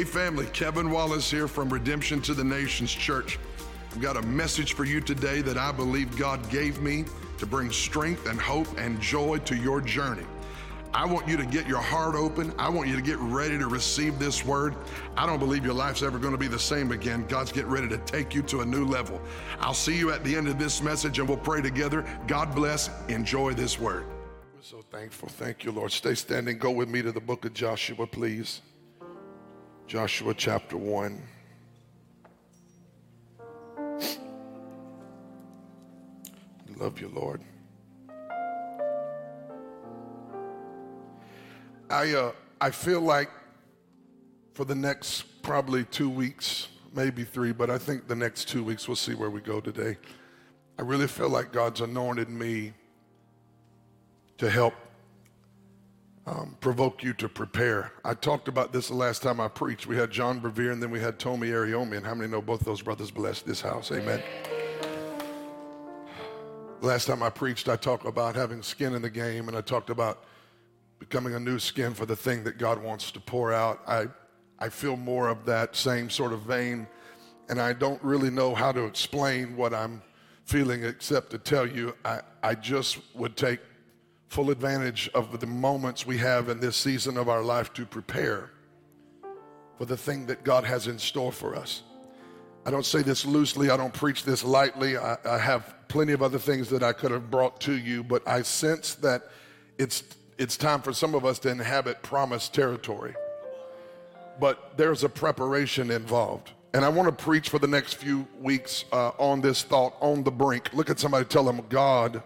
Hey, family, Kevin Wallace here from Redemption to the Nations Church. I've got a message for you today that I believe God gave me to bring strength and hope and joy to your journey. I want you to get your heart open. I want you to get ready to receive this word. I don't believe your life's ever going to be the same again. God's getting ready to take you to a new level. I'll see you at the end of this message and we'll pray together. God bless. Enjoy this word. We're so thankful. Thank you, Lord. Stay standing. Go with me to the book of Joshua, please. Joshua chapter 1. Love you, Lord. I, uh, I feel like for the next probably two weeks, maybe three, but I think the next two weeks, we'll see where we go today. I really feel like God's anointed me to help um, provoke you to prepare. I talked about this the last time I preached. We had John Bevere and then we had Tommy Ariomi, and how many know both those brothers blessed this house? Amen. Last time I preached, I talked about having skin in the game, and I talked about becoming a new skin for the thing that God wants to pour out. I, I feel more of that same sort of vein, and I don't really know how to explain what I'm feeling except to tell you I, I just would take full advantage of the moments we have in this season of our life to prepare for the thing that God has in store for us. I don't say this loosely, I don't preach this lightly. I, I have plenty of other things that I could have brought to you, but I sense that it's it's time for some of us to inhabit promised territory. But there's a preparation involved. And I want to preach for the next few weeks uh, on this thought on the brink. Look at somebody, tell them God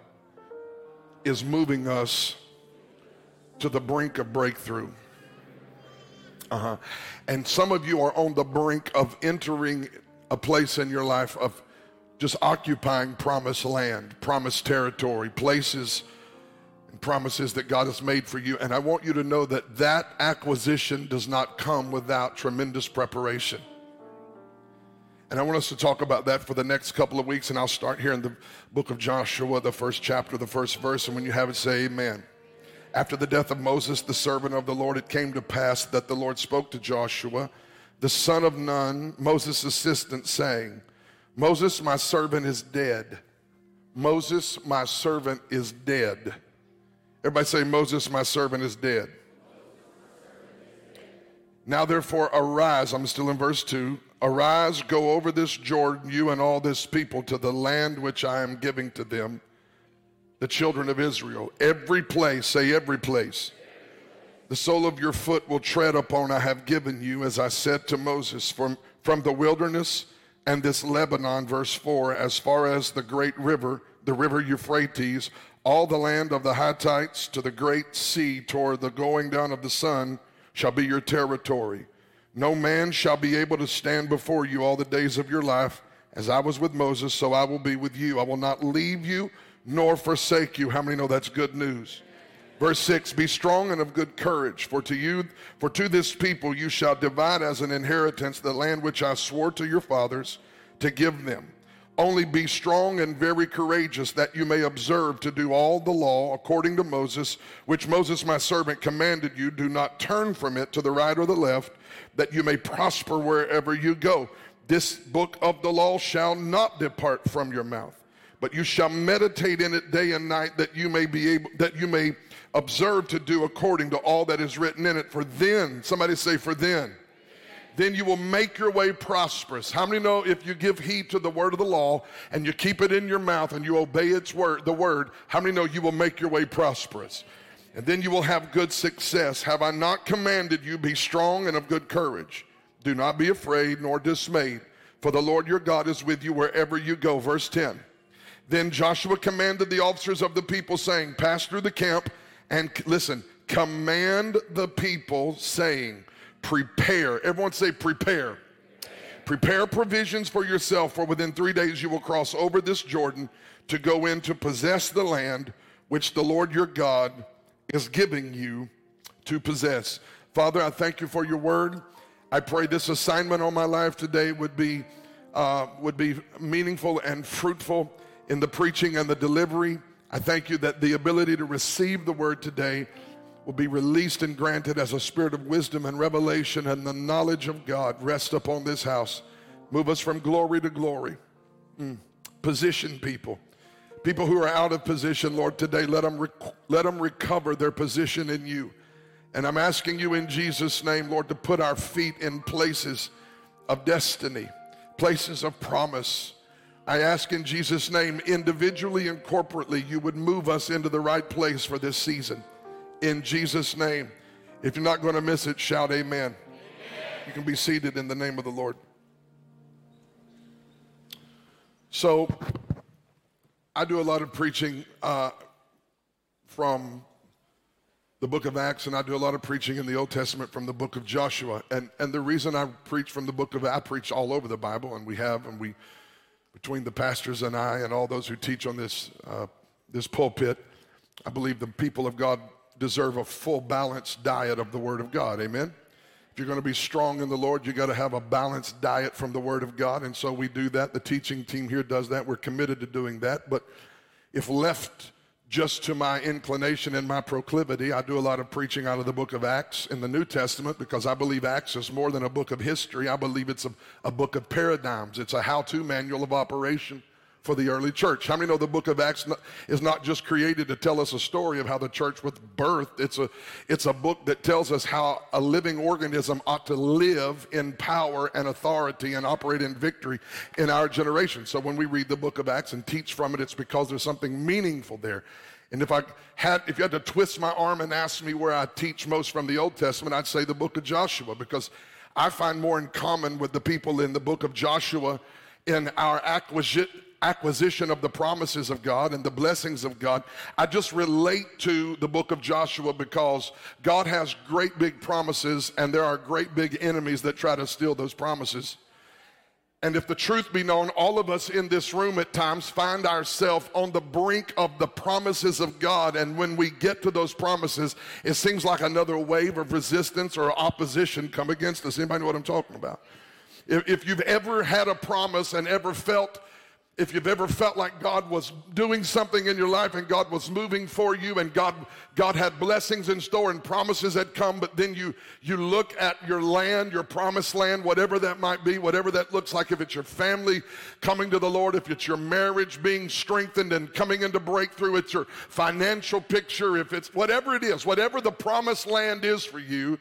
is moving us to the brink of breakthrough. Uh-huh. And some of you are on the brink of entering a place in your life of just occupying promised land, promised territory, places and promises that God has made for you. And I want you to know that that acquisition does not come without tremendous preparation. And I want us to talk about that for the next couple of weeks. And I'll start here in the book of Joshua, the first chapter, the first verse. And when you have it, say amen. After the death of Moses, the servant of the Lord, it came to pass that the Lord spoke to Joshua, the son of Nun, Moses' assistant, saying, Moses, my servant, is dead. Moses, my servant, is dead. Everybody say, Moses, my servant, is dead. Now, therefore, arise. I'm still in verse 2. Arise, go over this Jordan, you and all this people, to the land which I am giving to them, the children of Israel. Every place, say every place. The sole of your foot will tread upon, I have given you, as I said to Moses, from, from the wilderness and this Lebanon, verse 4, as far as the great river, the river Euphrates, all the land of the Hittites to the great sea toward the going down of the sun shall be your territory. No man shall be able to stand before you all the days of your life. As I was with Moses, so I will be with you. I will not leave you nor forsake you. How many know that's good news? Verse 6 Be strong and of good courage, for to you, for to this people you shall divide as an inheritance the land which I swore to your fathers to give them. Only be strong and very courageous, that you may observe to do all the law according to Moses, which Moses my servant commanded you. Do not turn from it to the right or the left, that you may prosper wherever you go. This book of the law shall not depart from your mouth, but you shall meditate in it day and night, that you may be able, that you may observe to do according to all that is written in it. For then, somebody say, for then then you will make your way prosperous. How many know if you give heed to the word of the law and you keep it in your mouth and you obey its word, the word, how many know you will make your way prosperous? And then you will have good success. Have I not commanded you be strong and of good courage? Do not be afraid nor dismayed, for the Lord your God is with you wherever you go. Verse 10. Then Joshua commanded the officers of the people, saying, Pass through the camp and listen, command the people, saying, prepare. Everyone say, prepare. Prepare provisions for yourself, for within three days you will cross over this Jordan to go in to possess the land which the Lord your God is giving you to possess. Father, I thank you for your word. I pray this assignment on my life today would be uh, would be meaningful and fruitful in the preaching and the delivery. I thank you that the ability to receive the word today will be released and granted as a spirit of wisdom and revelation and the knowledge of God rest upon this house. Move us from glory to glory. Mm. Position people. People who are out of position, Lord, today, let them, rec- let them recover their position in you. And I'm asking you in Jesus' name, Lord, to put our feet in places of destiny, places of promise. I ask in Jesus' name, individually and corporately, you would move us into the right place for this season. In Jesus' name. If you're not going to miss it, shout amen. amen. You can be seated in the name of the Lord. So, I do a lot of preaching uh, from the book of Acts, and I do a lot of preaching in the Old Testament from the book of Joshua. And, and the reason I preach from the book of, I preach all over the Bible, and we have, and we, between the pastors and I, and all those who teach on this, uh, this pulpit, I believe the people of God deserve a full balanced diet of the Word of God. Amen? If you're going to be strong in the Lord, you got to have a balanced diet from the Word of God. And so we do that. The teaching team here does that. We're committed to doing that. But if left just to my inclination and my proclivity. I do a lot of preaching out of the book of Acts in the New Testament because I believe Acts is more than a book of history. I believe it's a, a book of paradigms, it's a how to manual of operation for the early church. How many know the book of Acts is not just created to tell us a story of how the church was birthed? It's a, it's a book that tells us how a living organism ought to live in power and authority and operate in victory in our generation. So when we read the book of Acts and teach from it, it's because there's something meaningful there. And if I had, if you had to twist my arm and ask me where I teach most from the Old Testament, I'd say the book of Joshua because I find more in common with the people in the book of Joshua in our acquisition acquisition of the promises of God and the blessings of God. I just relate to the book of Joshua because God has great big promises and there are great big enemies that try to steal those promises. And if the truth be known, all of us in this room at times find ourselves on the brink of the promises of God. And when we get to those promises, it seems like another wave of resistance or opposition come against us. Anybody know what I'm talking about? If, if you've ever had a promise and ever felt if you've ever felt like God was doing something in your life and God was moving for you and God, God had blessings in store and promises had come, but then you, you look at your land, your promised land, whatever that might be, whatever that looks like, if it's your family coming to the Lord, if it's your marriage being strengthened and coming into breakthrough, it's your financial picture, if it's whatever it is, whatever the promised land is for you,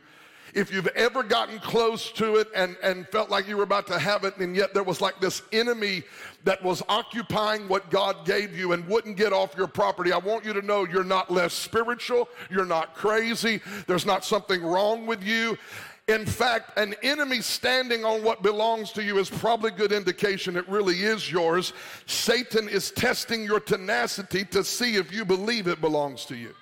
if you've ever gotten close to it and, and felt like you were about to have it, and yet there was like this enemy that was occupying what God gave you and wouldn't get off your property, I want you to know you're not less spiritual, you're not crazy, there's not something wrong with you. In fact, an enemy standing on what belongs to you is probably good indication it really is yours. Satan is testing your tenacity to see if you believe it belongs to you.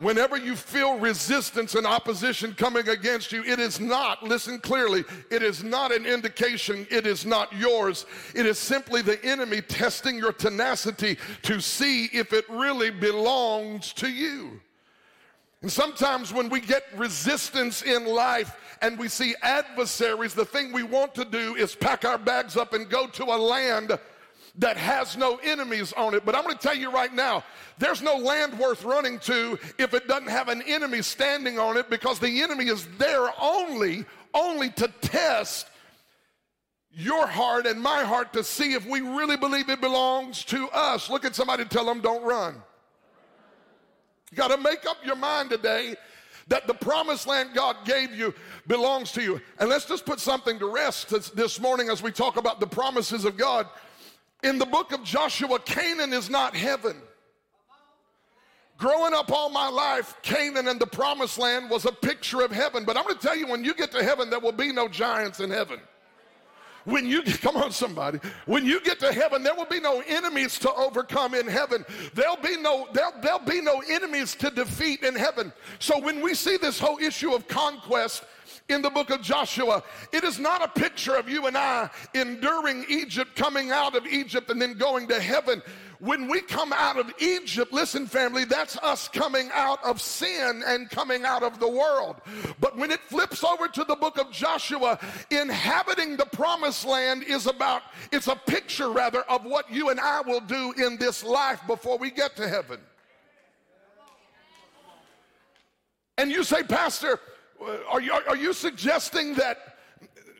Whenever you feel resistance and opposition coming against you, it is not, listen clearly, it is not an indication it is not yours. It is simply the enemy testing your tenacity to see if it really belongs to you. And sometimes when we get resistance in life and we see adversaries, the thing we want to do is pack our bags up and go to a land that has no enemies on it. But I'm going to tell you right now, there's no land worth running to if it doesn't have an enemy standing on it because the enemy is there only, only to test your heart and my heart to see if we really believe it belongs to us. Look at somebody tell them, don't run. You got to make up your mind today that the promised land God gave you belongs to you. And let's just put something to rest this morning as we talk about the promises of God. In the book of Joshua, Canaan is not heaven. Growing up all my life, Canaan and the promised land was a picture of heaven. But I'm going to tell you, when you get to heaven, there will be no giants in heaven. When you come on, somebody, when you get to heaven, there will be no enemies to overcome in heaven. There'll be no there'll, there'll be no enemies to defeat in heaven. So when we see this whole issue of conquest, in the book of Joshua. It is not a picture of you and I enduring Egypt, coming out of Egypt, and then going to heaven. When we come out of Egypt, listen, family, that's us coming out of sin and coming out of the world. But when it flips over to the book of Joshua, inhabiting the promised land is about, it's a picture rather of what you and I will do in this life before we get to heaven. And you say, Pastor, Uh, are you, are you suggesting that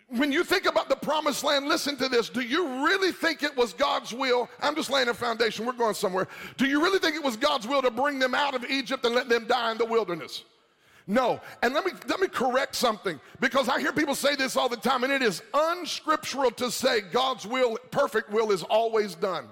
when you think about the promised land, listen to this. Do you really think it was God's will? I'm just laying a foundation. We're going somewhere. Do you really think it was God's will to bring them out of Egypt and let them die in the wilderness? No. And let me let me correct something because I hear people say this all the time, and it is unscriptural to say God's will, perfect will, is always done.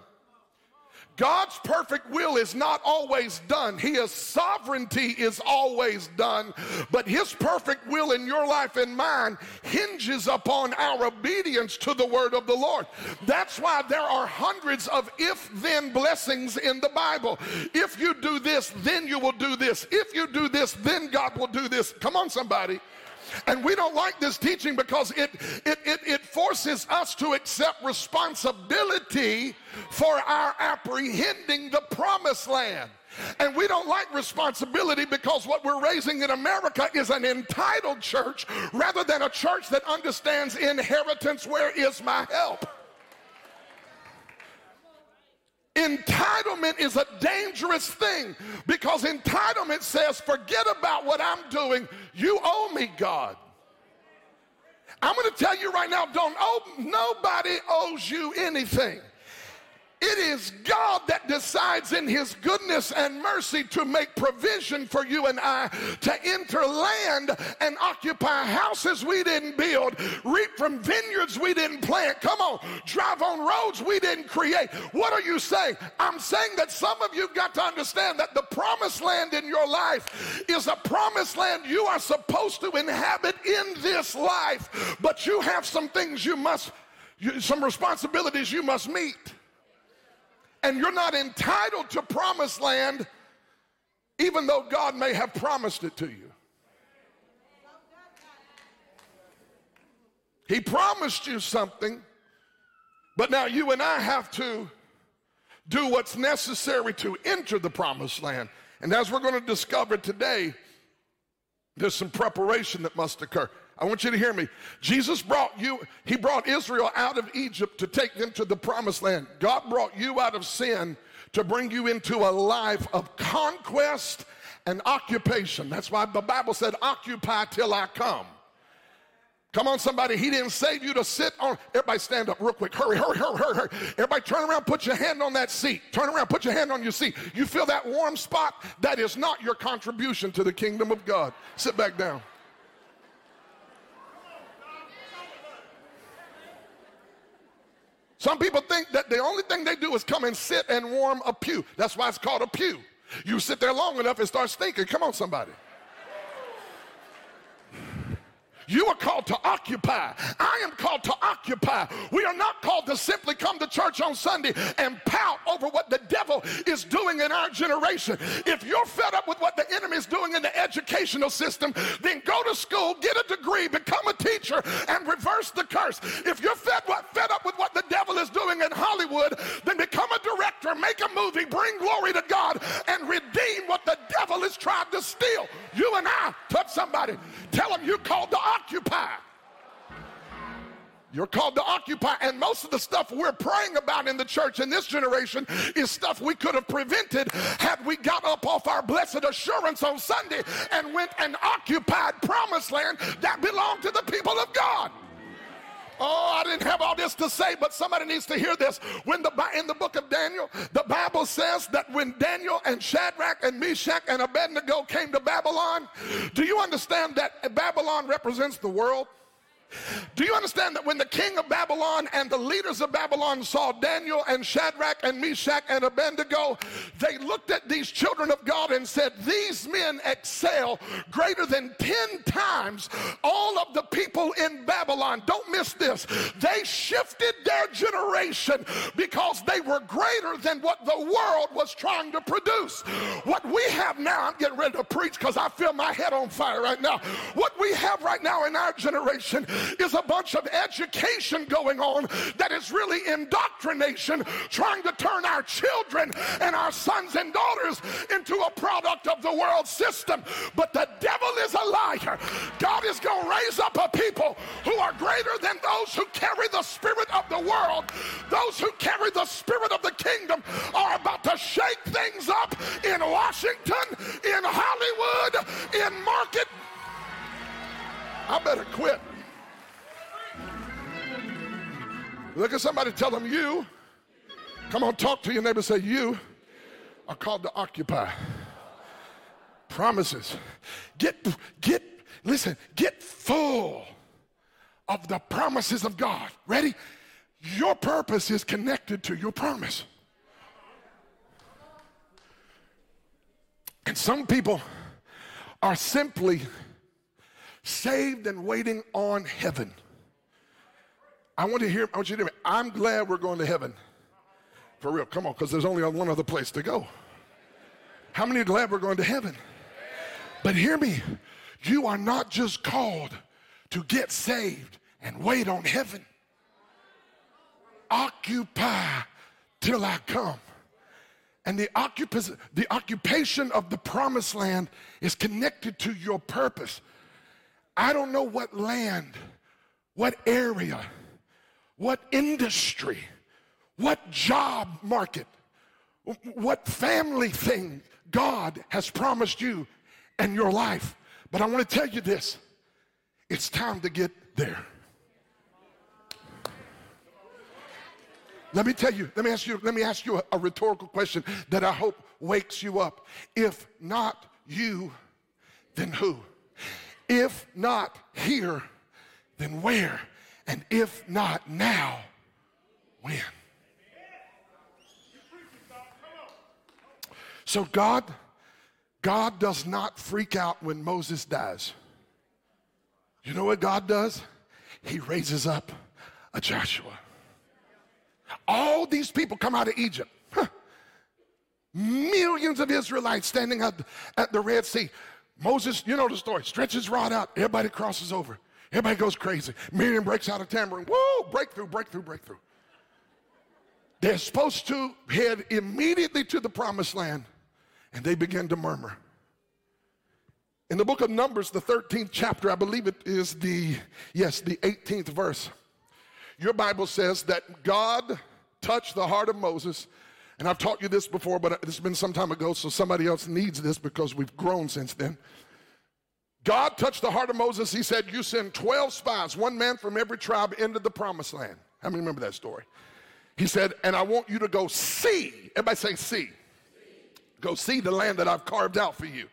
God's perfect will is not always done. His sovereignty is always done, but His perfect will in your life and mine hinges upon our obedience to the word of the Lord. That's why there are hundreds of if then blessings in the Bible. If you do this, then you will do this. If you do this, then God will do this. Come on, somebody. And we don't like this teaching because it, it, forces us to accept responsibility for our apprehending the promised land. And we don't like responsibility because what we're raising in America is an entitled church rather than a church that understands inheritance. Where is my help? Entitlement is a dangerous thing because entitlement says, forget about what I'm doing. You owe me, God. I'm going to tell you right now, don't owe, nobody owes you anything. It is God that decides in his goodness and mercy to make provision for you and I to enter land and occupy houses we didn't build, reap from vineyards we didn't plant. Come on, drive on roads we didn't create. What are you saying? I'm saying that some of you got to understand that the promised land in your life is a promised land you are supposed to inhabit in this life, but you have some things you must, some responsibilities you must meet and you're not entitled to promised land even though God may have promised it to you. He promised you something, but now you and I have to do what's necessary to enter the promised land. And as we're going to discover today, there's some preparation that must occur. I want you to hear me. Jesus brought you, he brought Israel out of Egypt to take them to the promised land. God brought you out of sin to bring you into a life of conquest and occupation. That's why the Bible said, Occupy till I come. Come on, somebody. He didn't save you to sit on. Everybody stand up real quick. Hurry, hurry, hurry, hurry, hurry. Everybody turn around, put your hand on that seat. Turn around, put your hand on your seat. You feel that warm spot? That is not your contribution to the kingdom of God. Sit back down. Some people think that the only thing they do is come and sit and warm a pew. That's why it's called a pew. You sit there long enough, it starts stinking. Come on, somebody. You are called to occupy. I am called to occupy. We are not called to simply come to church on Sunday and pout over what the devil is doing in our generation. If you're fed up with what the enemy is doing in the educational system, then go to school, get a degree, become a teacher, and reverse the curse. If you're fed, fed up with what the devil is doing in Hollywood, then become a director, make a movie, bring glory to God, and redeem what the devil is trying to steal. You and I, touch somebody, tell them you called to occupy. You're called to occupy. And most of the stuff we're praying about in the church in this generation is stuff we could have prevented had we got up off our blessed assurance on Sunday and went and occupied promised land that belonged to the people of God. Oh, I didn't have all this to say, but somebody needs to hear this. When the in the book of Daniel, the Bible says that when Daniel and Shadrach and Meshach and Abednego came to Babylon, do you understand that Babylon represents the world? Do you understand that when the king of Babylon and the leaders of Babylon saw Daniel and Shadrach and Meshach and Abednego, they looked at these children of God and said, These men excel greater than 10 times all of the people in Babylon. Don't miss this. They shifted their generation because they were greater than what the world was trying to produce. What we have now, I'm getting ready to preach because I feel my head on fire right now. What we have right now in our generation is a bunch of education going on that is really indoctrination, trying to turn our children and our sons and daughters into a product of the world system. But the devil is a liar. God is going to raise up a people who are greater than those who carry the spirit of the world. Those who carry the spirit of the kingdom are about to shake things up in Washington, in Hollywood, in market. I better quit. Look at somebody, tell them you. Come on, talk to your neighbor, say you are called to occupy. Promises. Get, get, listen, get full of the promises of God. Ready? Your purpose is connected to your promise. And some people are simply saved and waiting on heaven. I want to hear, I want you to hear me. I'm glad we're going to heaven. For real, come on, because there's only one other place to go. How many are glad we're going to heaven? But hear me, you are not just called to get saved and wait on heaven. Occupy till I come. And the, occup- the occupation of the promised land is connected to your purpose. I don't know what land, what area, what industry, what job market, what family thing God has promised you and your life. But I want to tell you this it's time to get there. Let me tell you, let me ask you, let me ask you a, a rhetorical question that I hope wakes you up. If not you, then who? If not here, then where? And if not now, when? So God, God does not freak out when Moses dies. You know what God does? He raises up a Joshua. All these people come out of Egypt. Millions of Israelites standing at, at the Red Sea. Moses, you know the story, stretches rod out. Everybody crosses over. Everybody goes crazy. Miriam breaks out a tambourine. Whoa, breakthrough, breakthrough, breakthrough. They're supposed to head immediately to the promised land, and they begin to murmur. In the book of Numbers, the 13th chapter, I believe it is the, yes, the 18th verse. Your Bible says that God touched the heart of Moses. And I've taught you this before, but it's been some time ago, so somebody else needs this because we've grown since then. God touched the heart of Moses. He said, You send 12 spies, one man from every tribe, into the promised land. How many remember that story? He said, And I want you to go see. Everybody say, see. Go see the land that I've carved out for you.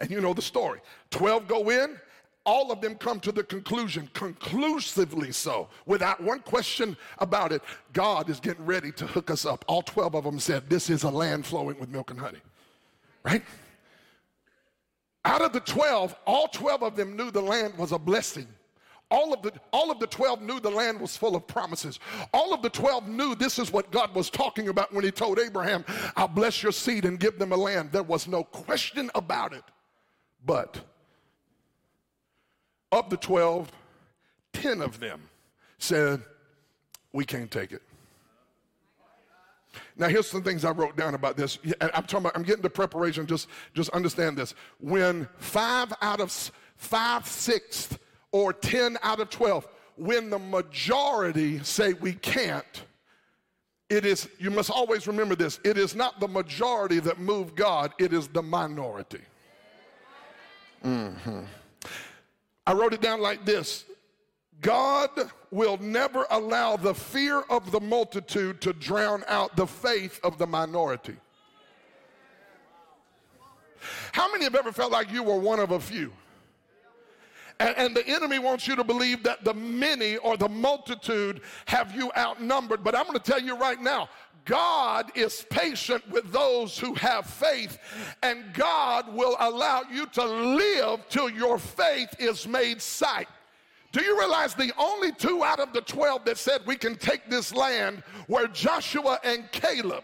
And you know the story. 12 go in, all of them come to the conclusion, conclusively so, without one question about it, God is getting ready to hook us up. All 12 of them said, This is a land flowing with milk and honey. Right? Out of the 12, all 12 of them knew the land was a blessing. All of, the, all of the 12 knew the land was full of promises. All of the 12 knew this is what God was talking about when he told Abraham, I'll bless your seed and give them a land. There was no question about it. But of the 12, 10 of them said, We can't take it. Now, here's some things I wrote down about this. I'm talking about, I'm getting to preparation. Just, just understand this. When five out of five sixths or 10 out of 12, when the majority say we can't, it is, you must always remember this, it is not the majority that move God, it is the minority. Mm-hmm. I wrote it down like this God will never allow the fear of the multitude to drown out the faith of the minority. How many have ever felt like you were one of a few? And, and, the enemy wants you to believe that the many or the multitude have you outnumbered. But I'm going to tell you right now God is patient with those who have faith, and God will allow you to live till your faith is made sight. Do you realize the only two out of the 12 that said we can take this land were Joshua and Caleb?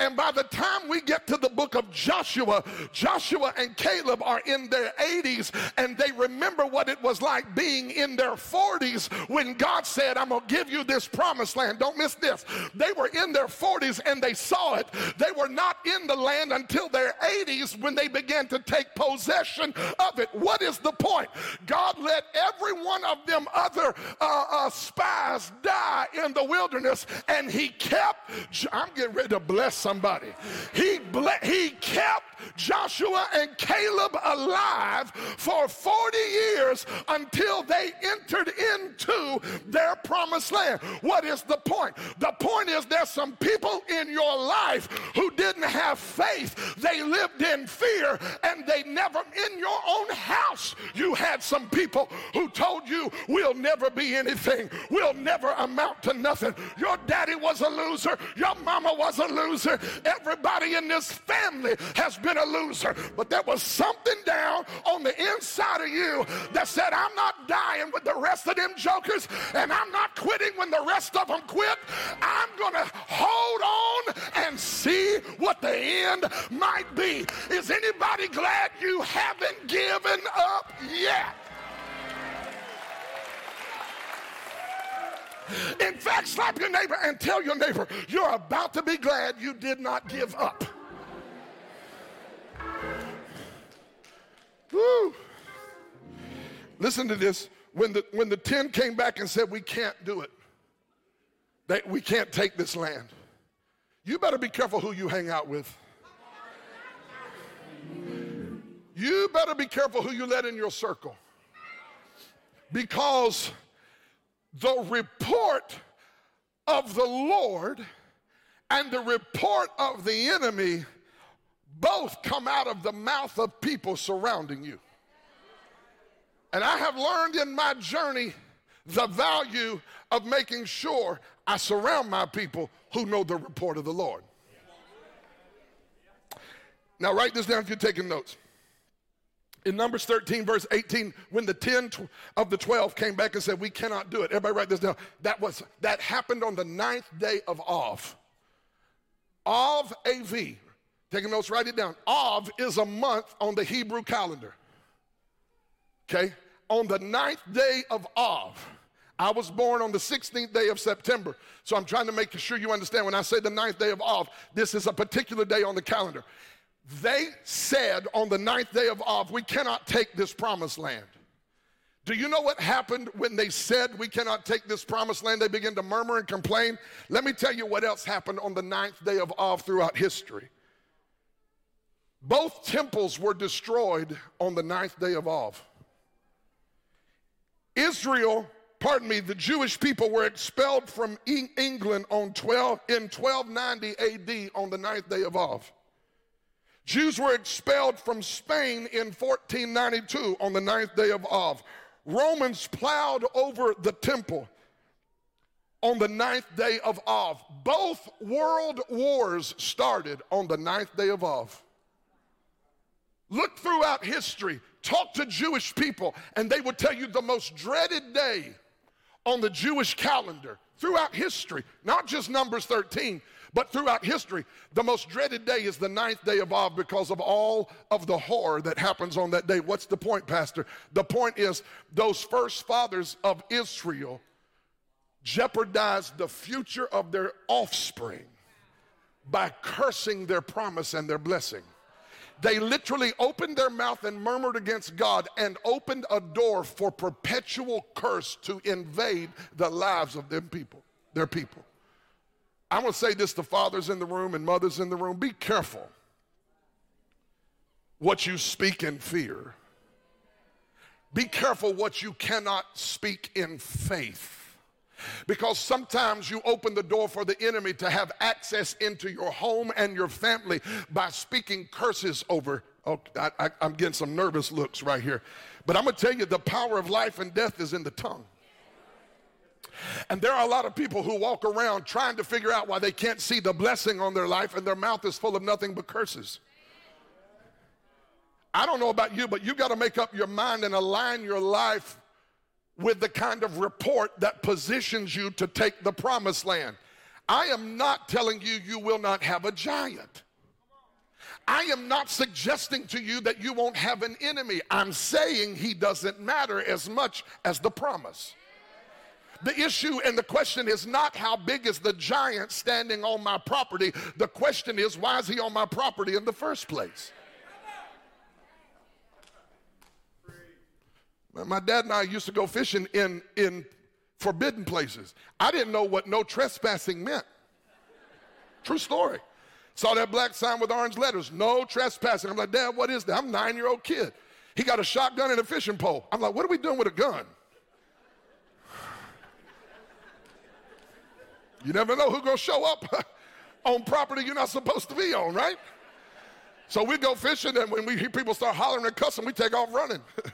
And by the time we get to the book of Joshua, Joshua and Caleb are in their 80s and they remember what it was like being in their 40s when God said, I'm going to give you this promised land. Don't miss this. They were in their 40s and they saw it. They were not in the land until their 80s when they began to take possession of it. What is the point? God let every one of them other uh, uh, spies die in the wilderness, and he kept, I'm getting ready to bless somebody. He, ble- he kept Joshua and Caleb alive for 40 years until they entered into their promised land. What is the point? The point is there's some people in your life who didn't have faith. They lived in fear and they never, in your own house, you had some people who told you, we'll never be anything. We'll never amount to nothing. Your daddy was a loser. Your mama was a loser. Everybody in this family has been a loser. But there was something down on the inside of you that said, I'm not dying with the rest of them jokers and I'm not quitting when the rest of them quit. I'm going to hold on and see what the end might be. Is anybody glad you haven't given up yet? In fact, slap your neighbor and tell your neighbor, you're about to be glad you did not give up. Woo. Listen to this. When the, when the 10 came back and said, We can't do it, they, we can't take this land, you better be careful who you hang out with. You better be careful who you let in your circle. Because the report of the Lord and the report of the enemy both come out of the mouth of people surrounding you. And I have learned in my journey the value of making sure I surround my people who know the report of the Lord. Now, write this down if you're taking notes. In Numbers 13, verse 18, when the 10 of the 12 came back and said, We cannot do it. Everybody write this down. That was that happened on the ninth day of Av. Av AV, Taking notes, write it down. Av is a month on the Hebrew calendar. Okay? On the ninth day of Av, I was born on the 16th day of September. So I'm trying to make sure you understand when I say the ninth day of Av, this is a particular day on the calendar. They said on the ninth day of Av, we cannot take this promised land. Do you know what happened when they said we cannot take this promised land? They began to murmur and complain. Let me tell you what else happened on the ninth day of Av throughout history. Both temples were destroyed on the ninth day of Av. Israel, pardon me, the Jewish people were expelled from England on 12, in 1290 AD on the ninth day of Av. Jews were expelled from Spain in 1492 on the ninth day of Av. Romans plowed over the temple on the ninth day of Av. Both world wars started on the ninth day of Av. Look throughout history, talk to Jewish people, and they will tell you the most dreaded day on the Jewish calendar throughout history, not just Numbers 13, but throughout history, the most dreaded day is the ninth day of Av because of all of the horror that happens on that day. What's the point, Pastor? The point is those first fathers of Israel jeopardized the future of their offspring by cursing their promise and their blessing. They literally opened their mouth and murmured against God and opened a door for perpetual curse to invade the lives of them people, their people. I want to say this to fathers in the room and mothers in the room be careful what you speak in fear. Be careful what you cannot speak in faith. Because sometimes you open the door for the enemy to have access into your home and your family by speaking curses over. Oh, I, am getting some nervous looks right here. But I'm going to tell you the power of life and death is in the tongue. And there are a lot of people who walk around trying to figure out why they can't see the blessing on their life and their mouth is full of nothing but curses. I don't know about you, but you got to make up your mind and align your life with the kind of report that positions you to take the promised land. I am not telling you you will not have a giant. I am not suggesting to you that you won't have an enemy. I'm saying he doesn't matter as much as the promise. The issue and the question is not how big is the giant standing on my property. The question is, why is he on my property in the first place? My dad and I used to go fishing in, in forbidden places. I didn't know what no trespassing meant. True story. Saw that black sign with orange letters, no trespassing. I'm like, Dad, what is that? I'm nine year old kid. He got a shotgun and a fishing pole. I'm like, what are we doing with a gun? You never know who's gonna show up on property you're not supposed to be on, right? So we go fishing, and when we hear people start hollering and cussing, we take off running.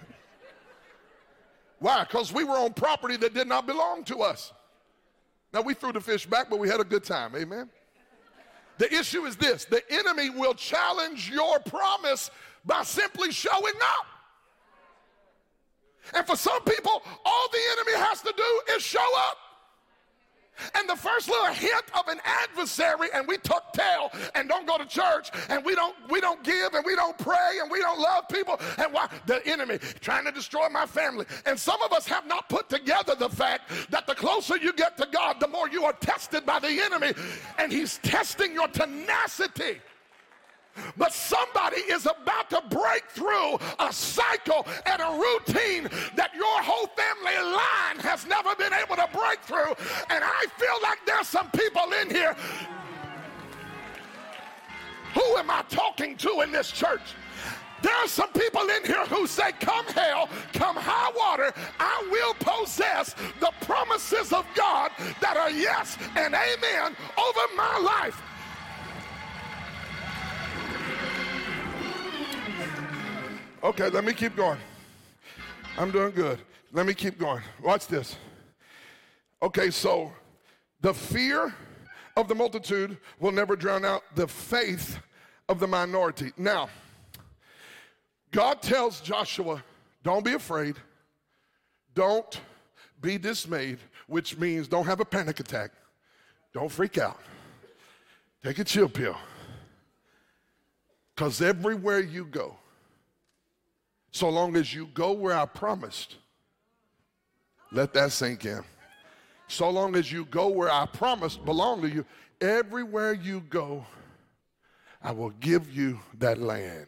Why? Because we were on property that did not belong to us. Now we threw the fish back, but we had a good time. Amen. The issue is this the enemy will challenge your promise by simply showing up. And for some people, all the enemy has to do is show up. And the first little hint of an adversary, and we tuck tail and don't go to church, and we don't we don't give, and we don't pray, and we don't love people, and why the enemy trying to destroy my family. And some of us have not put together the fact that the closer you get to God, the more you are tested by the enemy, and he's testing your tenacity. But somebody is about to break through a cycle and a routine that your whole family line has never been able to break through. And I feel like there's some people in here. Who am I talking to in this church? There are some people in here who say, Come hell, come high water, I will possess the promises of God that are yes and amen over my life. Okay, let me keep going. I'm doing good. Let me keep going. Watch this. Okay, so the fear of the multitude will never drown out the faith of the minority. Now, God tells Joshua, don't be afraid, don't be dismayed, which means don't have a panic attack, don't freak out, take a chill pill. Because everywhere you go, so long as you go where I promised. Let that sink in. So long as you go where I promised belong to you, everywhere you go, I will give you that land.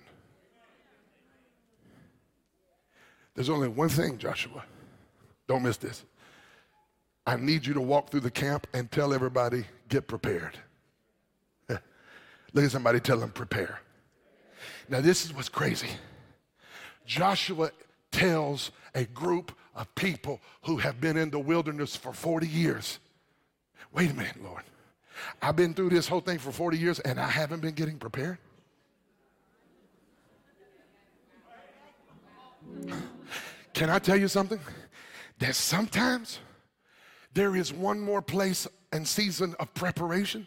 There's only one thing, Joshua. Don't miss this. I need you to walk through the camp and tell everybody, get prepared. Look at somebody, tell them, prepare. Now, this is what's crazy. Joshua tells a group of people who have been in the wilderness for 40 years wait a minute, Lord. I've been through this whole thing for 40 years and I haven't been getting prepared. Can I tell you something? That sometimes there is one more place and season of preparation,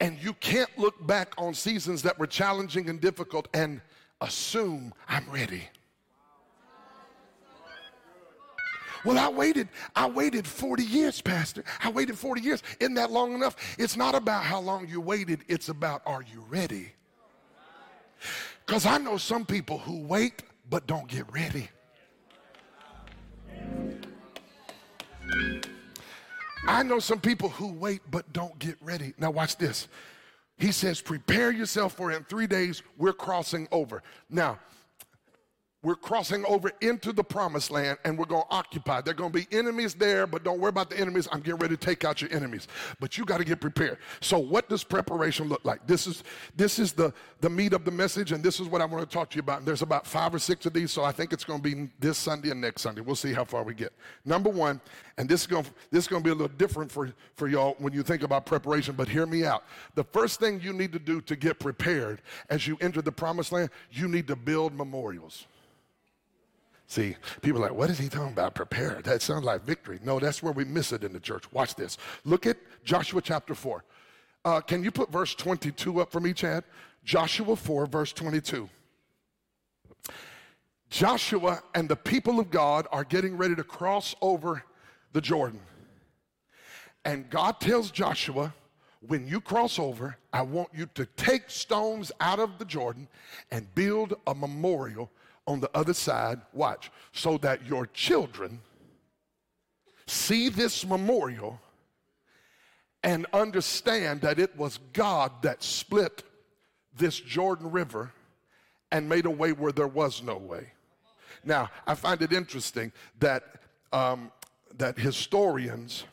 and you can't look back on seasons that were challenging and difficult and assume I'm ready. Well, I waited, I waited 40 years, Pastor. I waited 40 years. Isn't that long enough? It's not about how long you waited, it's about are you ready? Because I know some people who wait but don't get ready. I know some people who wait but don't get ready. Now, watch this. He says, Prepare yourself for in three days we're crossing over. Now, we're crossing over into the promised land and we're going to occupy. There are going to be enemies there, but don't worry about the enemies. I'm getting ready to take out your enemies. But you got to get prepared. So what does preparation look like? This is this is the the meat of the message and this is what I want to talk to you about. And there's about 5 or 6 of these, so I think it's going to be this Sunday and next Sunday. We'll see how far we get. Number 1, and this is going to, this is going to be a little different for for y'all when you think about preparation, but hear me out. The first thing you need to do to get prepared as you enter the promised land, you need to build memorials. See, people are like, what is he talking about? Prepare. That sounds like victory. No, that's where we miss it in the church. Watch this. Look at Joshua chapter 4. Uh, can you put verse 22 up for me, Chad? Joshua 4, verse 22. Joshua and the people of God are getting ready to cross over the Jordan. And God tells Joshua, when you cross over, I want you to take stones out of the Jordan and build a memorial on the other side, watch, so that your children see this memorial and understand that it was God that split this Jordan River and made a way where there was no way. Now, I find it interesting that, um, that historians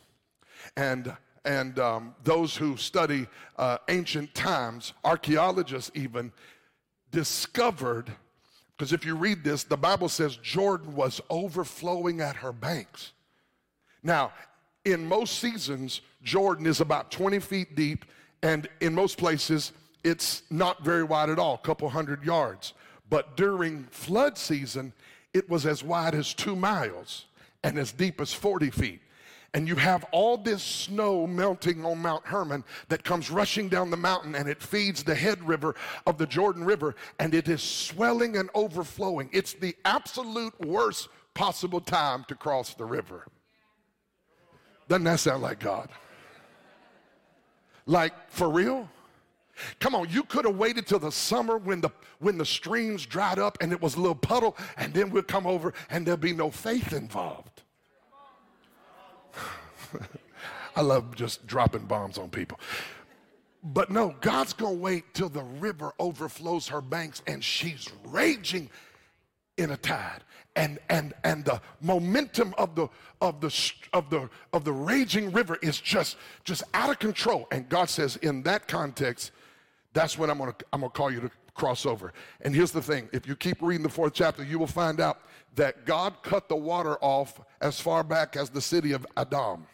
and, and um, those who study uh, ancient times, archaeologists even, discovered, because if you read this, the Bible says Jordan was overflowing at her banks. Now, in most seasons, Jordan is about 20 feet deep, and in most places, it's not very wide at all, a couple hundred yards. But during flood season, it was as wide as two miles and as deep as 40 feet. And you have all this snow melting on Mount Hermon that comes rushing down the mountain and it feeds the head river of the Jordan River and it is swelling and overflowing. It's the absolute worst possible time to cross the river. Doesn't that sound like God? Like, for real? Come on, you could have waited till the summer when the when the streams dried up and it was a little puddle, and then we'll come over and there'll be no faith involved. I love just dropping bombs on people. But no, God's gonna wait till the river overflows her banks and she's raging in a tide. And and and the momentum of the of the of the of the raging river is just just out of control. And God says, in that context, that's when I'm gonna, I'm gonna call you to cross over. And here's the thing if you keep reading the fourth chapter, you will find out that God cut the water off as far back as the city of Adam.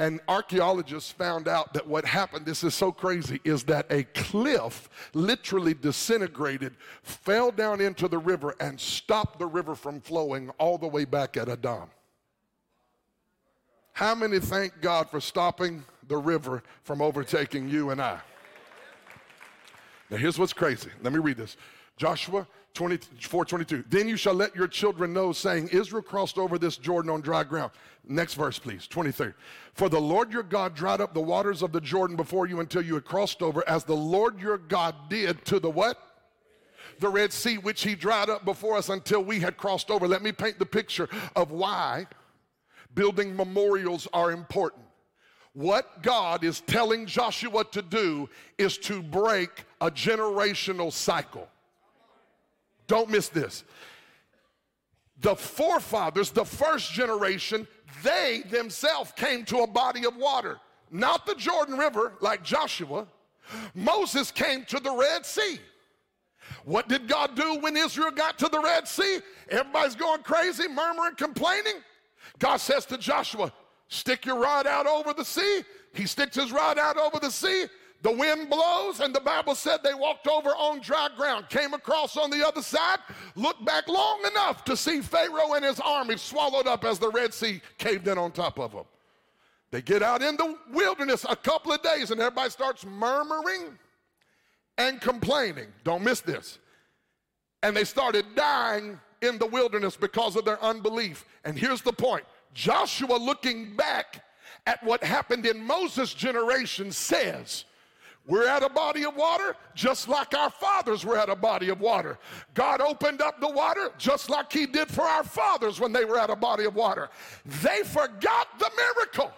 And archaeologists found out that what happened, this is so crazy, is that a cliff literally disintegrated, fell down into the river, and stopped the river from flowing all the way back at Adam. How many thank God for stopping the river from overtaking you and I? Now, here's what's crazy. Let me read this. Joshua 24, 22. Then you shall let your children know, saying, Israel crossed over this Jordan on dry ground. Next verse, please. 23. For the Lord your God dried up the waters of the Jordan before you until you had crossed over, as the Lord your God did to the what? The Red Sea, which he dried up before us until we had crossed over. Let me paint the picture of why building memorials are important. What God is telling Joshua to do is to break a generational cycle. Don't miss this. The forefathers, the first generation, they themselves came to a body of water, not the Jordan River like Joshua. Moses came to the Red Sea. What did God do when Israel got to the Red Sea? Everybody's going crazy, murmuring, complaining. God says to Joshua, Stick your rod out over the sea. He sticks his rod out over the sea. The wind blows, and the Bible said they walked over on dry ground, came across on the other side, looked back long enough to see Pharaoh and his army swallowed up as the Red Sea caved in on top of them. They get out in the wilderness a couple of days, and everybody starts murmuring and complaining. Don't miss this. And they started dying in the wilderness because of their unbelief. And here's the point Joshua, looking back at what happened in Moses' generation, says, we're at a body of water just like our fathers were at a body of water. God opened up the water just like He did for our fathers when they were at a body of water. They forgot the miracle.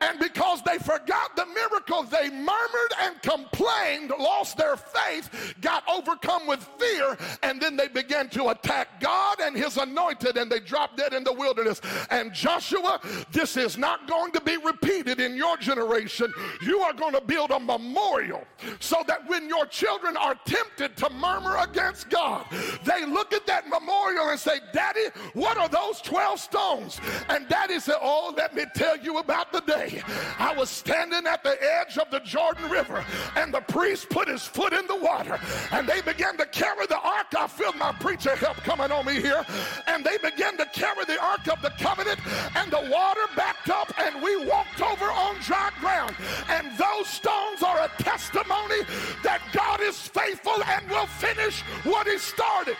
And because they forgot the miracle, they murmured and complained, lost their faith, got overcome with fear, and then they began to attack God and his anointed, and they dropped dead in the wilderness. And Joshua, this is not going to be repeated in your generation. You are going to build a memorial so that when your children are tempted to murmur against God, they look at that memorial and say, Daddy, what are those 12 stones? And Daddy said, Oh, let me tell you about the day day, I was standing at the edge of the Jordan River, and the priest put his foot in the water, and they began to carry the ark. I feel my preacher help coming on me here. And they began to carry the ark of the covenant, and the water backed up, and we walked over on dry ground. And those stones are a testimony that God is faithful and will finish what he started.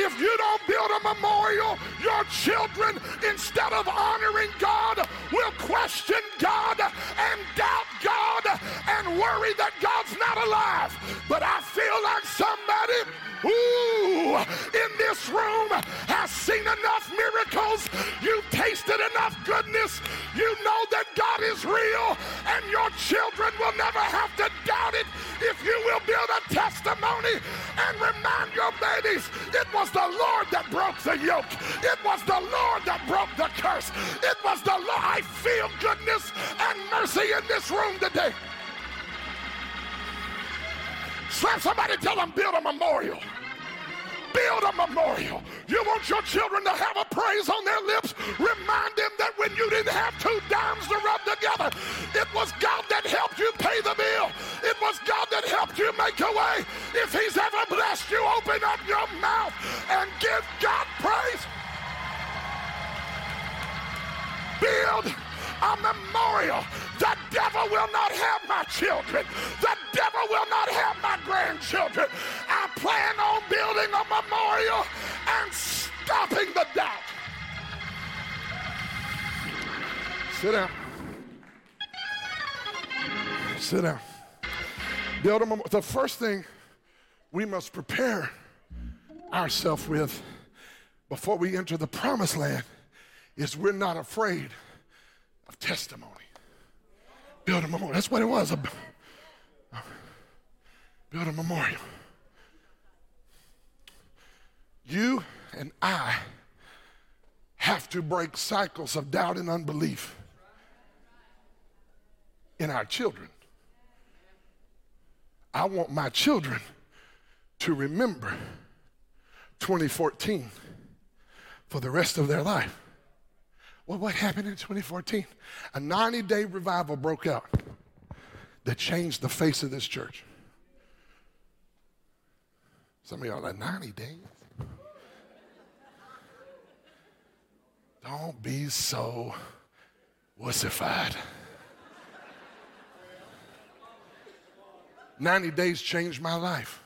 If you don't build a memorial, your children, instead of honoring God, will question God and doubt God and worry that God's not alive. But I feel like somebody Ooh, in this room has seen enough miracles. You've tasted enough goodness. You know that God is real, and your children mercy in this room today. Slap somebody, tell them, build a memorial. Build a memorial. You want your children to have a praise on their lips? Remind them that when you didn't have two dimes to rub together, it was God that helped you pay the bill. It was God that helped you make a way. If He's ever blessed you, open up your mouth and give God praise. Build a memorial. The devil will not have my children. The devil will not have my grandchildren. I plan on building a memorial and stopping the doubt. Sit down. Sit down. Build a memorial. The first thing we must prepare ourselves with before we enter the promised land is we're not afraid of testimony. Build a memorial. That's what it was. Build a memorial. You and I have to break cycles of doubt and unbelief in our children. I want my children to remember 2014 for the rest of their life. Well, what happened in 2014? A 90 day revival broke out that changed the face of this church. Some of y'all are like, 90 days? Don't be so wussified. 90 days changed my life.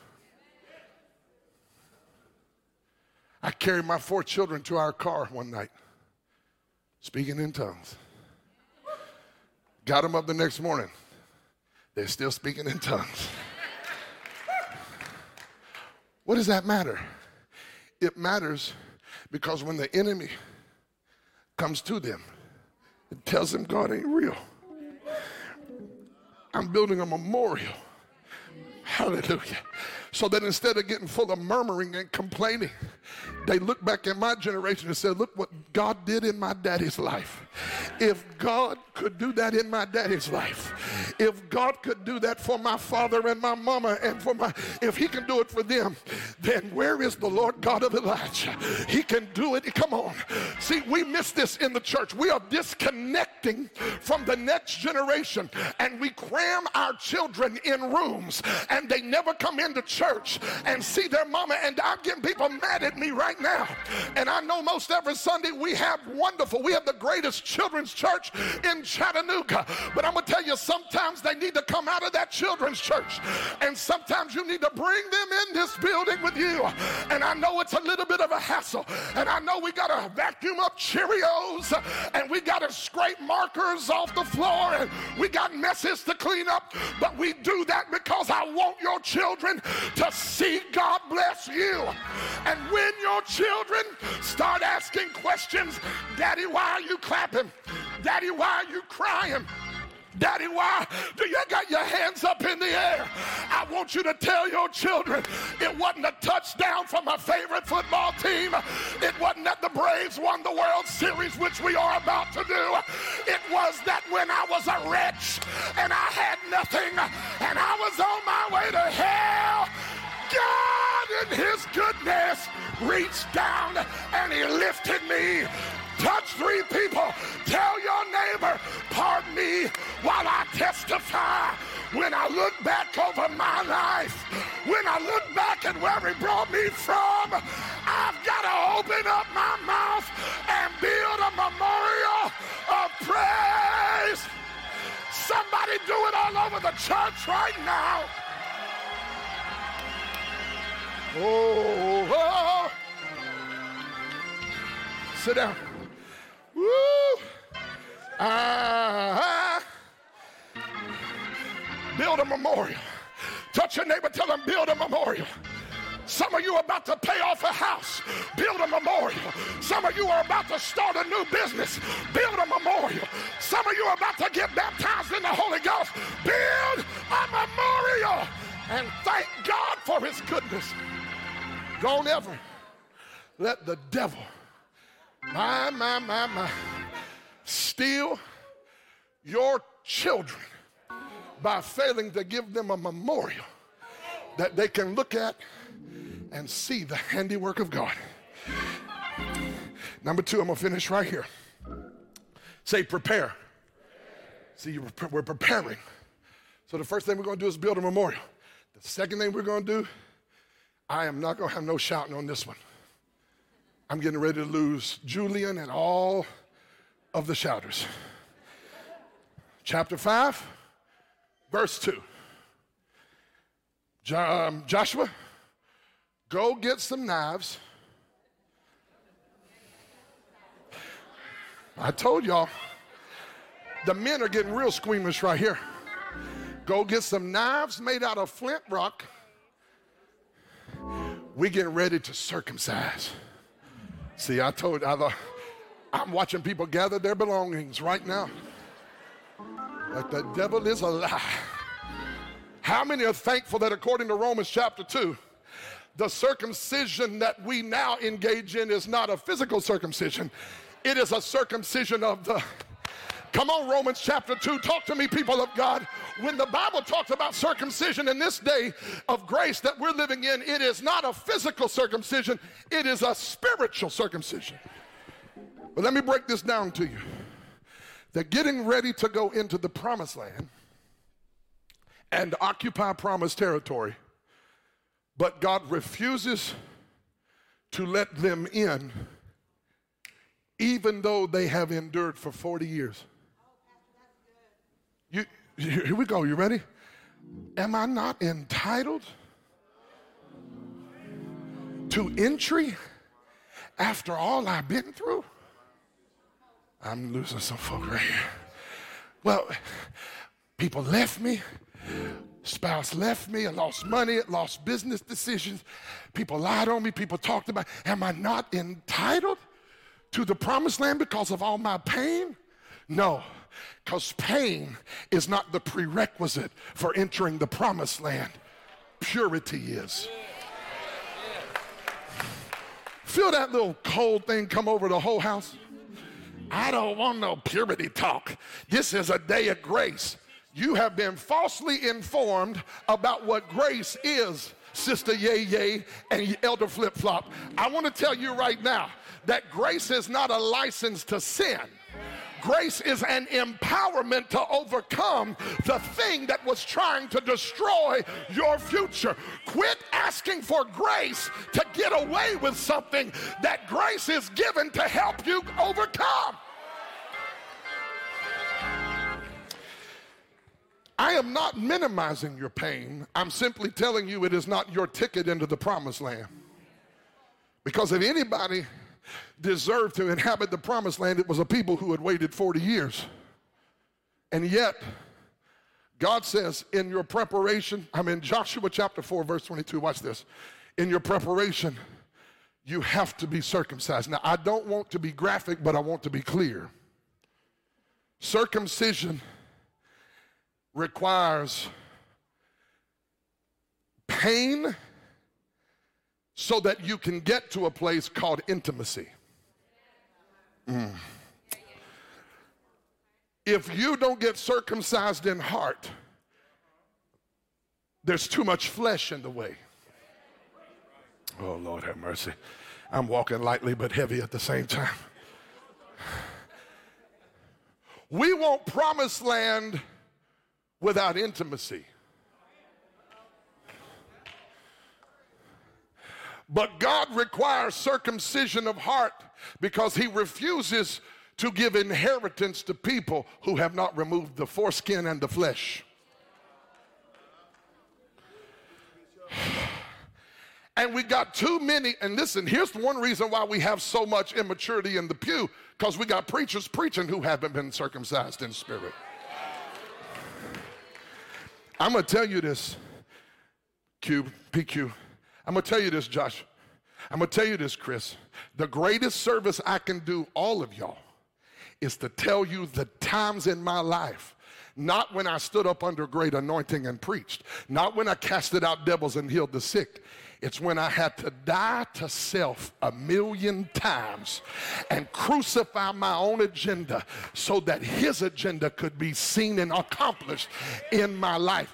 I carried my four children to our car one night speaking in tongues. Got them up the next morning. They're still speaking in tongues. what does that matter? It matters because when the enemy comes to them, it tells them God ain't real. I'm building a memorial. Hallelujah. So that instead of getting full of murmuring and complaining, they look back at my generation and said, Look what God did in my daddy's life. If God could do that in my daddy's life, if God could do that for my father and my mama and for my, if he can do it for them, then where is the Lord God of Elijah? He can do it. Come on. See, we miss this in the church. We are disconnecting from the next generation and we cram our children in rooms and they never come into church and see their mama. And I'm getting people mad at me right now. And I know most every Sunday we have wonderful, we have the greatest children's church in Chattanooga. But I'm going to tell you, sometimes they need to come out of that children's church. And sometimes you need to bring them in this building with you. And I know it's a little bit of a hassle. And I know we got to vacuum up Cheerios and we got to scrape markers off the floor and we got messes to clean up. But we do that because I want your children to see God bless you. And when your children start asking questions, Daddy, why are you clapping? Daddy, why are you crying? Daddy, why do you got your hands up in the air? I want you to tell your children it wasn't a touchdown from my favorite football team. It wasn't that the Braves won the World Series, which we are about to do. It was that when I was a wretch and I had nothing and I was on my way to hell, God in his goodness reached down and he lifted me touch three people. Tell your neighbor, pardon me while I testify. When I look back over my life, when I look back at where he brought me from, I've got to open up my mouth and build a memorial of praise. Somebody do it all over the church right now. Oh, oh. sit down. Woo! Ah, build a memorial. Touch your neighbor, tell them, build a memorial. Some of you are about to pay off a house. Build a memorial. Some of you are about to start a new business. Build a memorial. Some of you are about to get baptized in the Holy Ghost. Build a memorial. And thank God for his goodness. Don't ever let the devil my, my, my, my. steal your children by failing to give them a memorial that they can look at and see the handiwork of God. Number two, I'm gonna finish right here. Say, prepare. See, we're preparing. So the first thing we're gonna do is build a memorial. The second thing we're gonna do, I am not gonna have no shouting on this one. I'm getting ready to lose Julian and all of the shouters. Chapter 5, verse 2. Um, Joshua, go get some knives. I told y'all, the men are getting real squeamish right here. Go get some knives made out of flint rock. We getting ready to circumcise. See, I told I thought, I'm watching people gather their belongings right now. Like the devil is a lie. How many are thankful that according to Romans chapter 2, the circumcision that we now engage in is not a physical circumcision, it is a circumcision of the. Come on, Romans chapter 2. Talk to me, people of God. When the Bible talks about circumcision in this day of grace that we're living in, it is not a physical circumcision, it is a spiritual circumcision. But let me break this down to you. That getting ready to go into the promised land and occupy promised territory, but God refuses to let them in even though they have endured for 40 years. You, here we go. You ready? Am I not entitled to entry after all I've been through? I'm losing some folk right here. Well, people left me. Spouse left me. I lost money. I lost business decisions. People lied on me. People talked about. Am I not entitled to the promised land because of all my pain? No, because pain is not the prerequisite for entering the promised land. Purity is. Feel that little cold thing come over the whole house? I don't want no purity talk. This is a day of grace. You have been falsely informed about what grace is, Sister Yay Yay and Elder Flip Flop. I want to tell you right now that grace is not a license to sin. Grace is an empowerment to overcome the thing that was trying to destroy your future. Quit asking for grace to get away with something that grace is given to help you overcome. I am not minimizing your pain. I'm simply telling you it is not your ticket into the promised land. Because if anybody deserved to inhabit the promised land, it was a people who had waited 40 years. And yet, God says, in your preparation, I'm in Joshua chapter 4, verse 22. Watch this. In your preparation, you have to be circumcised. Now, I don't want to be graphic, but I want to be clear. Circumcision requires pain so that you can get to a place called intimacy. Mm. If you don't get circumcised in heart, there's too much flesh in the way. Oh, Lord have mercy. I'm walking lightly but heavy at the same time. We want promised land without intimacy. But God requires circumcision of heart because he refuses to give inheritance to people who have not removed the foreskin and the flesh. And we got too many, and listen, here's one reason why we have so much immaturity in the pew, because we got preachers preaching who haven't been circumcised in spirit. I'm gonna tell you this, Q, PQ. I'm gonna tell you this, Josh. I'm gonna tell you this, Chris. The greatest service I can do all of y'all is to tell you the times in my life Not when I stood up under great anointing and preached. Not when I casted out devils and healed the sick. It's when I had to die to self a million times and crucify my own agenda so that his agenda could be seen and accomplished in my life.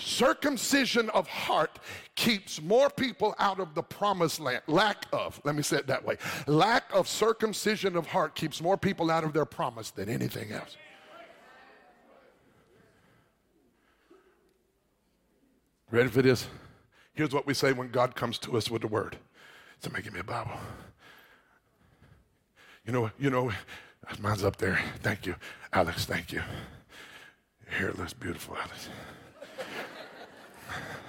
Circumcision of heart keeps more people out of the promised land. Lack of, let me say it that way. Lack of circumcision of heart keeps more people out of their promise than anything else. Ready for this? Here's what we say when God comes to us with the word. Somebody give me a Bible. You know, you know, mine's up there. Thank you. Alex, thank you. Your hair looks beautiful, Alex.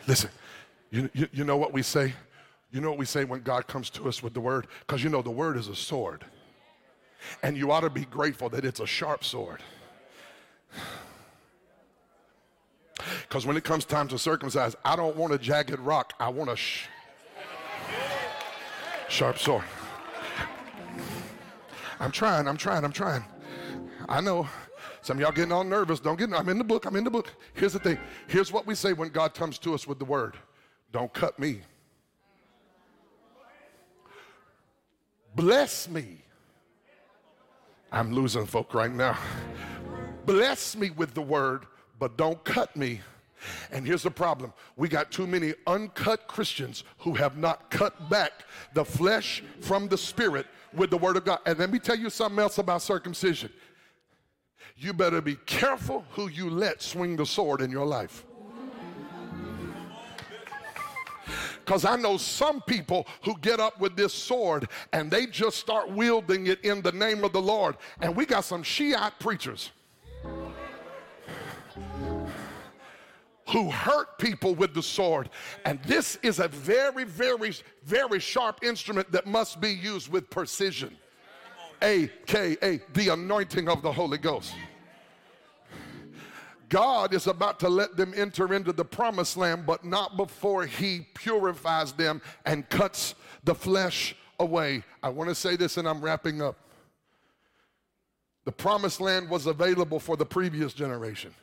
Listen, you, you, you know what we say? You know what we say when God comes to us with the word? Because you know the word is a sword. And you ought to be grateful that it's a sharp sword. Because when it comes time to circumcise, I don't want a jagged rock. I want a sh- sharp sword. I'm trying, I'm trying, I'm trying. I know some of y'all getting all nervous. Don't get, I'm in the book, I'm in the book. Here's the thing. Here's what we say when God comes to us with the word. Don't cut me. Bless me. I'm losing folk right now. Bless me with the word, but don't cut me. And here's the problem we got too many uncut Christians who have not cut back the flesh from the spirit with the word of God. And let me tell you something else about circumcision. You better be careful who you let swing the sword in your life. Because I know some people who get up with this sword and they just start wielding it in the name of the Lord. And we got some Shiite preachers who hurt people with the sword. And this is a very, very, very sharp instrument that must be used with precision. AKA the anointing of the Holy Ghost. God is about to let them enter into the promised land, but not before He purifies them and cuts the flesh away. I want to say this and I'm wrapping up. The promised land was available for the previous generation,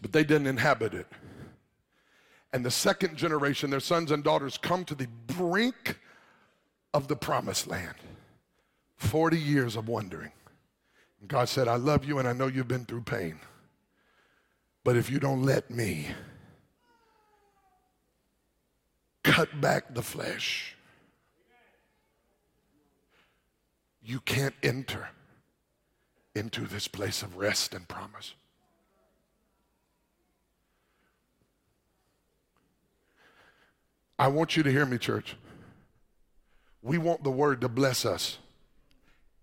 but they didn't inhabit it. And the second generation, their sons and daughters, come to the brink of the promised land. 40 years of wandering. God said, I love you and I know you've been through pain. But if you don't let me cut back the flesh, you can't enter into this place of rest and promise. I want you to hear me, church. We want the word to bless us.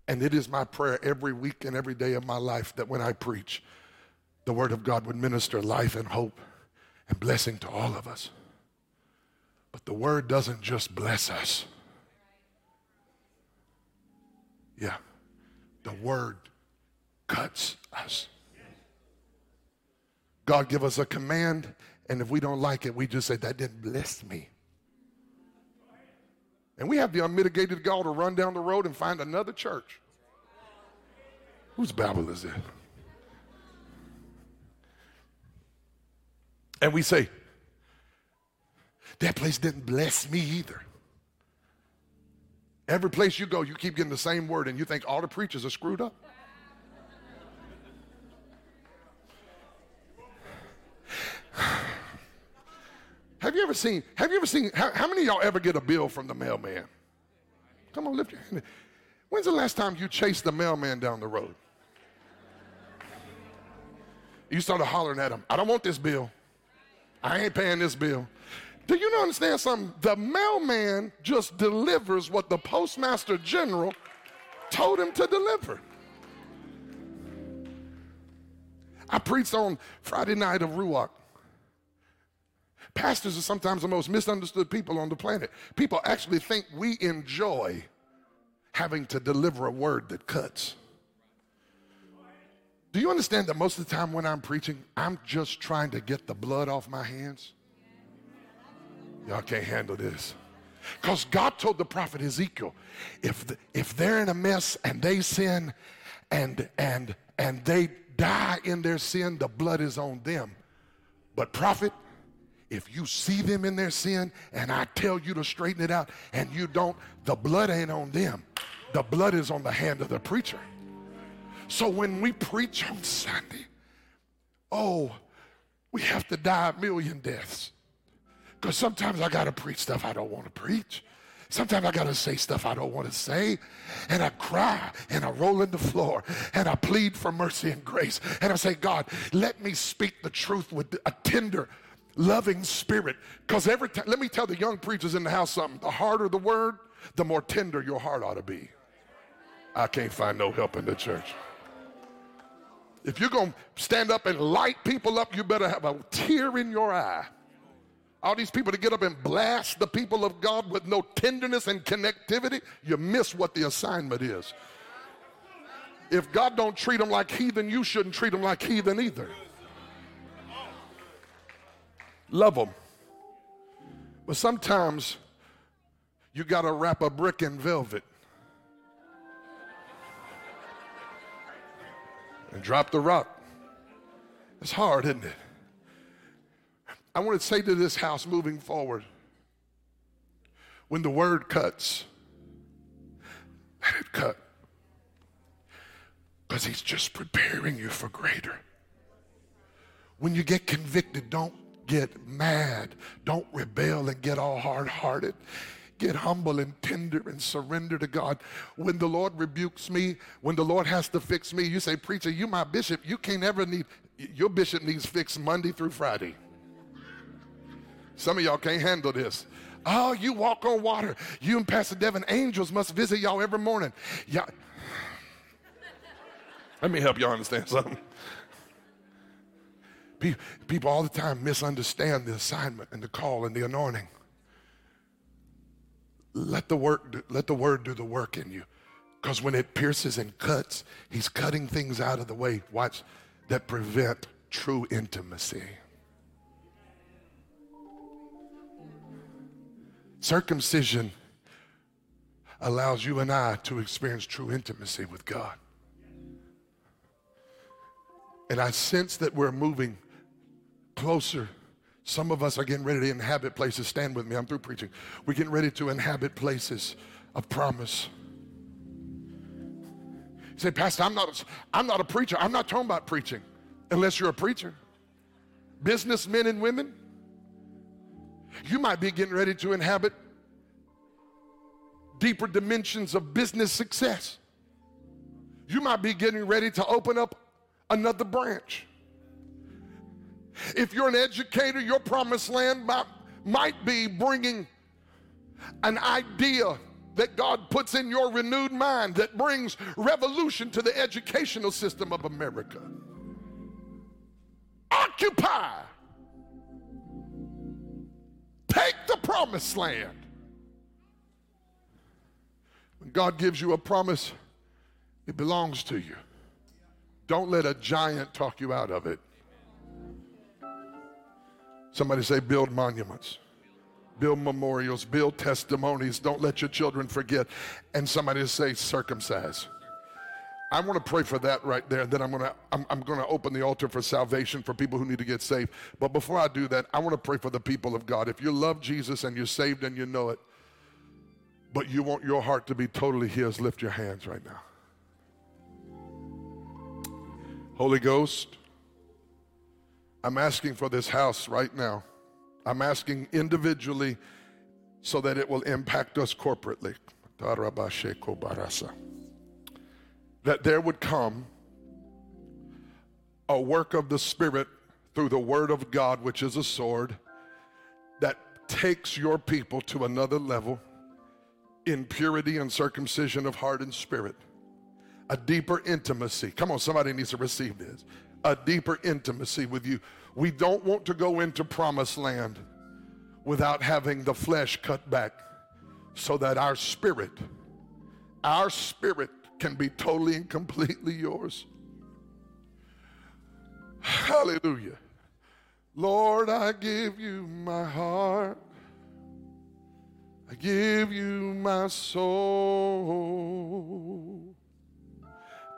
And it is my prayer every week and every day of my life that when I preach, the Word of God would minister life and hope and blessing to all of us. But the Word doesn't just bless us. Yeah, the Word cuts us. God give us a command, and if we don't like it, we just say, that didn't bless me. And we have the unmitigated gall to run down the road and find another church. Whose Bible is it? And we say, that place didn't bless me either. Every place you go, you keep getting the same word, and you think all the preachers are screwed up. Have you ever seen, have you ever seen, how, how many of y'all ever get a bill from the mailman? Come on, lift your hand. When's the last time you chased the mailman down the road? You started hollering at him, I don't want this bill. I ain't paying this bill. Do you not understand something? The mailman just delivers what the postmaster general told him to deliver. I preached on Friday night of Ruach. Pastors are sometimes the most misunderstood people on the planet. People actually think we enjoy having to deliver a word that cuts. Do you understand that most of the time when I'm preaching, I'm just trying to get the blood off my hands? Y'all can't handle this. Because God told the prophet Ezekiel, if, the, if they're in a mess and they sin and and and they die in their sin, the blood is on them. But prophet, if you see them in their sin and I tell you to straighten it out and you don't, the blood ain't on them. The blood is on the hand of the preacher. So when we preach on Sunday, oh, we have to die a million deaths. Because sometimes I got to preach stuff I don't want to preach. Sometimes I got to say stuff I don't want to say. And I cry and I roll in the floor and I plead for mercy and grace. And I say, God, let me speak the truth with a tender, loving spirit. Because every time, let me tell the young preachers in the house something. The harder the word, the more tender your heart ought to be. I can't find no help in the church. If you're going to stand up and light people up, you better have a tear in your eye all these people to get up and blast the people of God with no tenderness and connectivity, you miss what the assignment is. If God don't treat them like heathen, you shouldn't treat them like heathen either. Love them. But sometimes you got to wrap a brick in velvet and drop the rock. It's hard, isn't it? I want to say to this house moving forward when the word cuts, let it cut. Because he's just preparing you for greater. When you get convicted, don't get mad. Don't rebel and get all hard hearted. Get humble and tender and surrender to God. When the Lord rebukes me, when the Lord has to fix me, you say, Preacher, you my bishop. You can't ever need, your bishop needs fixed Monday through Friday. Some of y'all can't handle this. Oh, you walk on water. You and Pastor Devin, angels must visit y'all every morning. Yeah. Let me help y'all understand something. People all the time misunderstand the assignment and the call and the anointing. Let the work, let the word do the work in you. Because when it pierces and cuts, he's cutting things out of the way. Watch that prevent true intimacy. Circumcision allows you and I to experience true intimacy with God. And I sense that we're moving closer. Some of us are getting ready to inhabit places. Stand with me, I'm through preaching. We're getting ready to inhabit places of promise. You say, Pastor, I'm not, a, I'm not a preacher. I'm not talking about preaching unless you're a preacher. Businessmen and women, you might be getting ready to inhabit deeper dimensions of business success. You might be getting ready to open up another branch. If you're an educator, your promised land might, might be bringing an idea that God puts in your renewed mind that brings revolution to the educational system of America. Occupy Take the promised land. When God gives you a promise, it belongs to you. Don't let a giant talk you out of it. Somebody say, build monuments, build memorials, build testimonies. Don't let your children forget. And somebody say, circumcise. I want to pray for that right there. Then I'm going to I'm, I'm going to open the altar for salvation for people who need to get saved. But before I do that, I want to pray for the people of God. If you love Jesus and you're saved and you know it, but you want your heart to be totally His, lift your hands right now. Holy Ghost, I'm asking for this house right now. I'm asking individually so that it will impact us corporately that there would come a work of the Spirit through the Word of God, which is a sword, that takes your people to another level in purity and circumcision of heart and spirit. A deeper intimacy. Come on, somebody needs to receive this. A deeper intimacy with you. We don't want to go into promised land without having the flesh cut back so that our spirit, our spirit can be totally and completely yours. Hallelujah. Lord, I give you my heart. I give you my soul.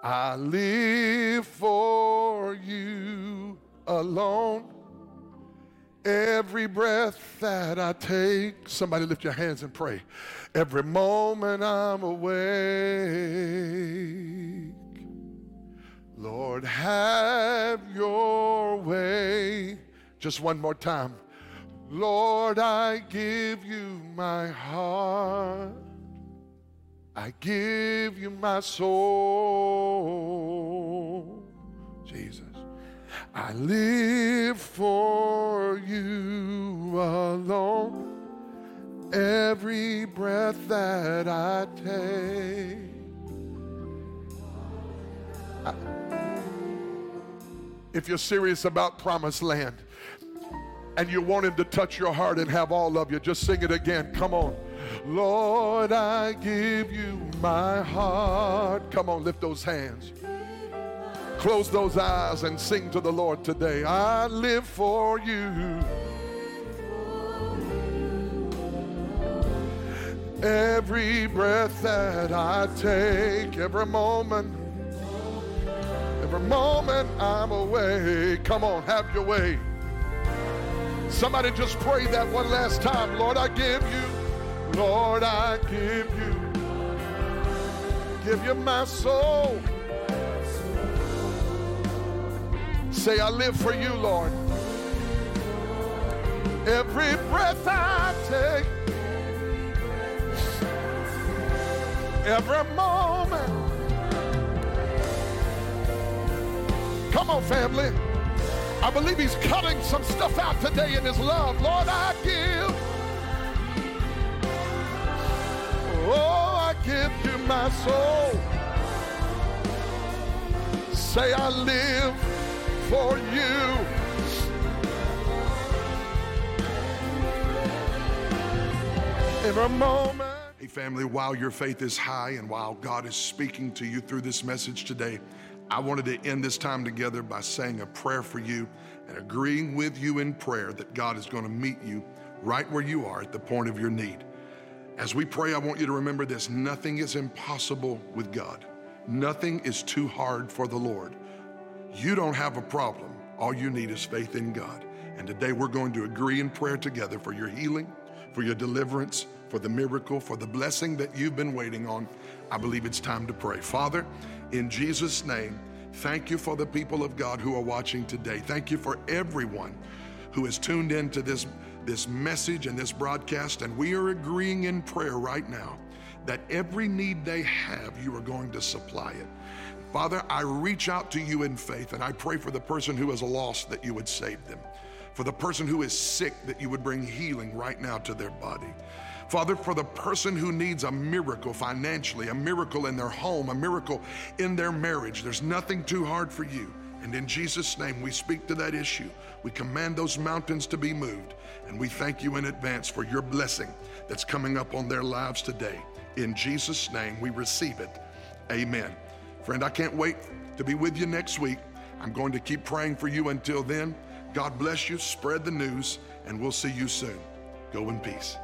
I live for you alone. Every breath that I take, somebody lift your hands and pray. Every moment I'm awake. Lord, have your way. Just one more time. Lord, I give you my heart. I give you my soul. Jesus. I live for you alone. Every breath that I take. If you're serious about promised land and you want him to touch your heart and have all of you, just sing it again. Come on. Lord, I give you my heart. Come on, lift those hands. Close those eyes and sing to the Lord today. I live for you. Every breath that I take, every moment, every moment I'm away. Come on, have your way. Somebody just pray that one last time. Lord, I give you, Lord, I give you, give you my soul. Say, I live for you, Lord. Every breath I take, every moment. Come on, family. I believe he's cutting some stuff out today in his love. Lord, I give. Oh, I give you my soul. Say, I live for you. Every moment. Hey, family, while your faith is high and while God is speaking to you through this message today, I wanted to end this time together by saying a prayer for you and agreeing with you in prayer that God is going to meet you right where you are at the point of your need. As we pray, I want you to remember this nothing is impossible with God, nothing is too hard for the Lord. You don't have a problem. All you need is faith in God. And today we're going to agree in prayer together for your healing, for your deliverance, for the miracle, for the blessing that you've been waiting on. I believe it's time to pray. Father, in Jesus' name, thank you for the people of God who are watching today. Thank you for everyone who has tuned into this, this message and this broadcast. And we are agreeing in prayer right now that every need they have, you are going to supply it. Father, I reach out to you in faith and I pray for the person who is lost that you would save them. For the person who is sick, that you would bring healing right now to their body. Father, for the person who needs a miracle financially, a miracle in their home, a miracle in their marriage, there's nothing too hard for you. And in Jesus' name, we speak to that issue. We command those mountains to be moved. And we thank you in advance for your blessing that's coming up on their lives today. In Jesus' name, we receive it. Amen. Friend, I can't wait to be with you next week. I'm going to keep praying for you until then. God bless you, spread the news, and we'll see you soon. Go in peace.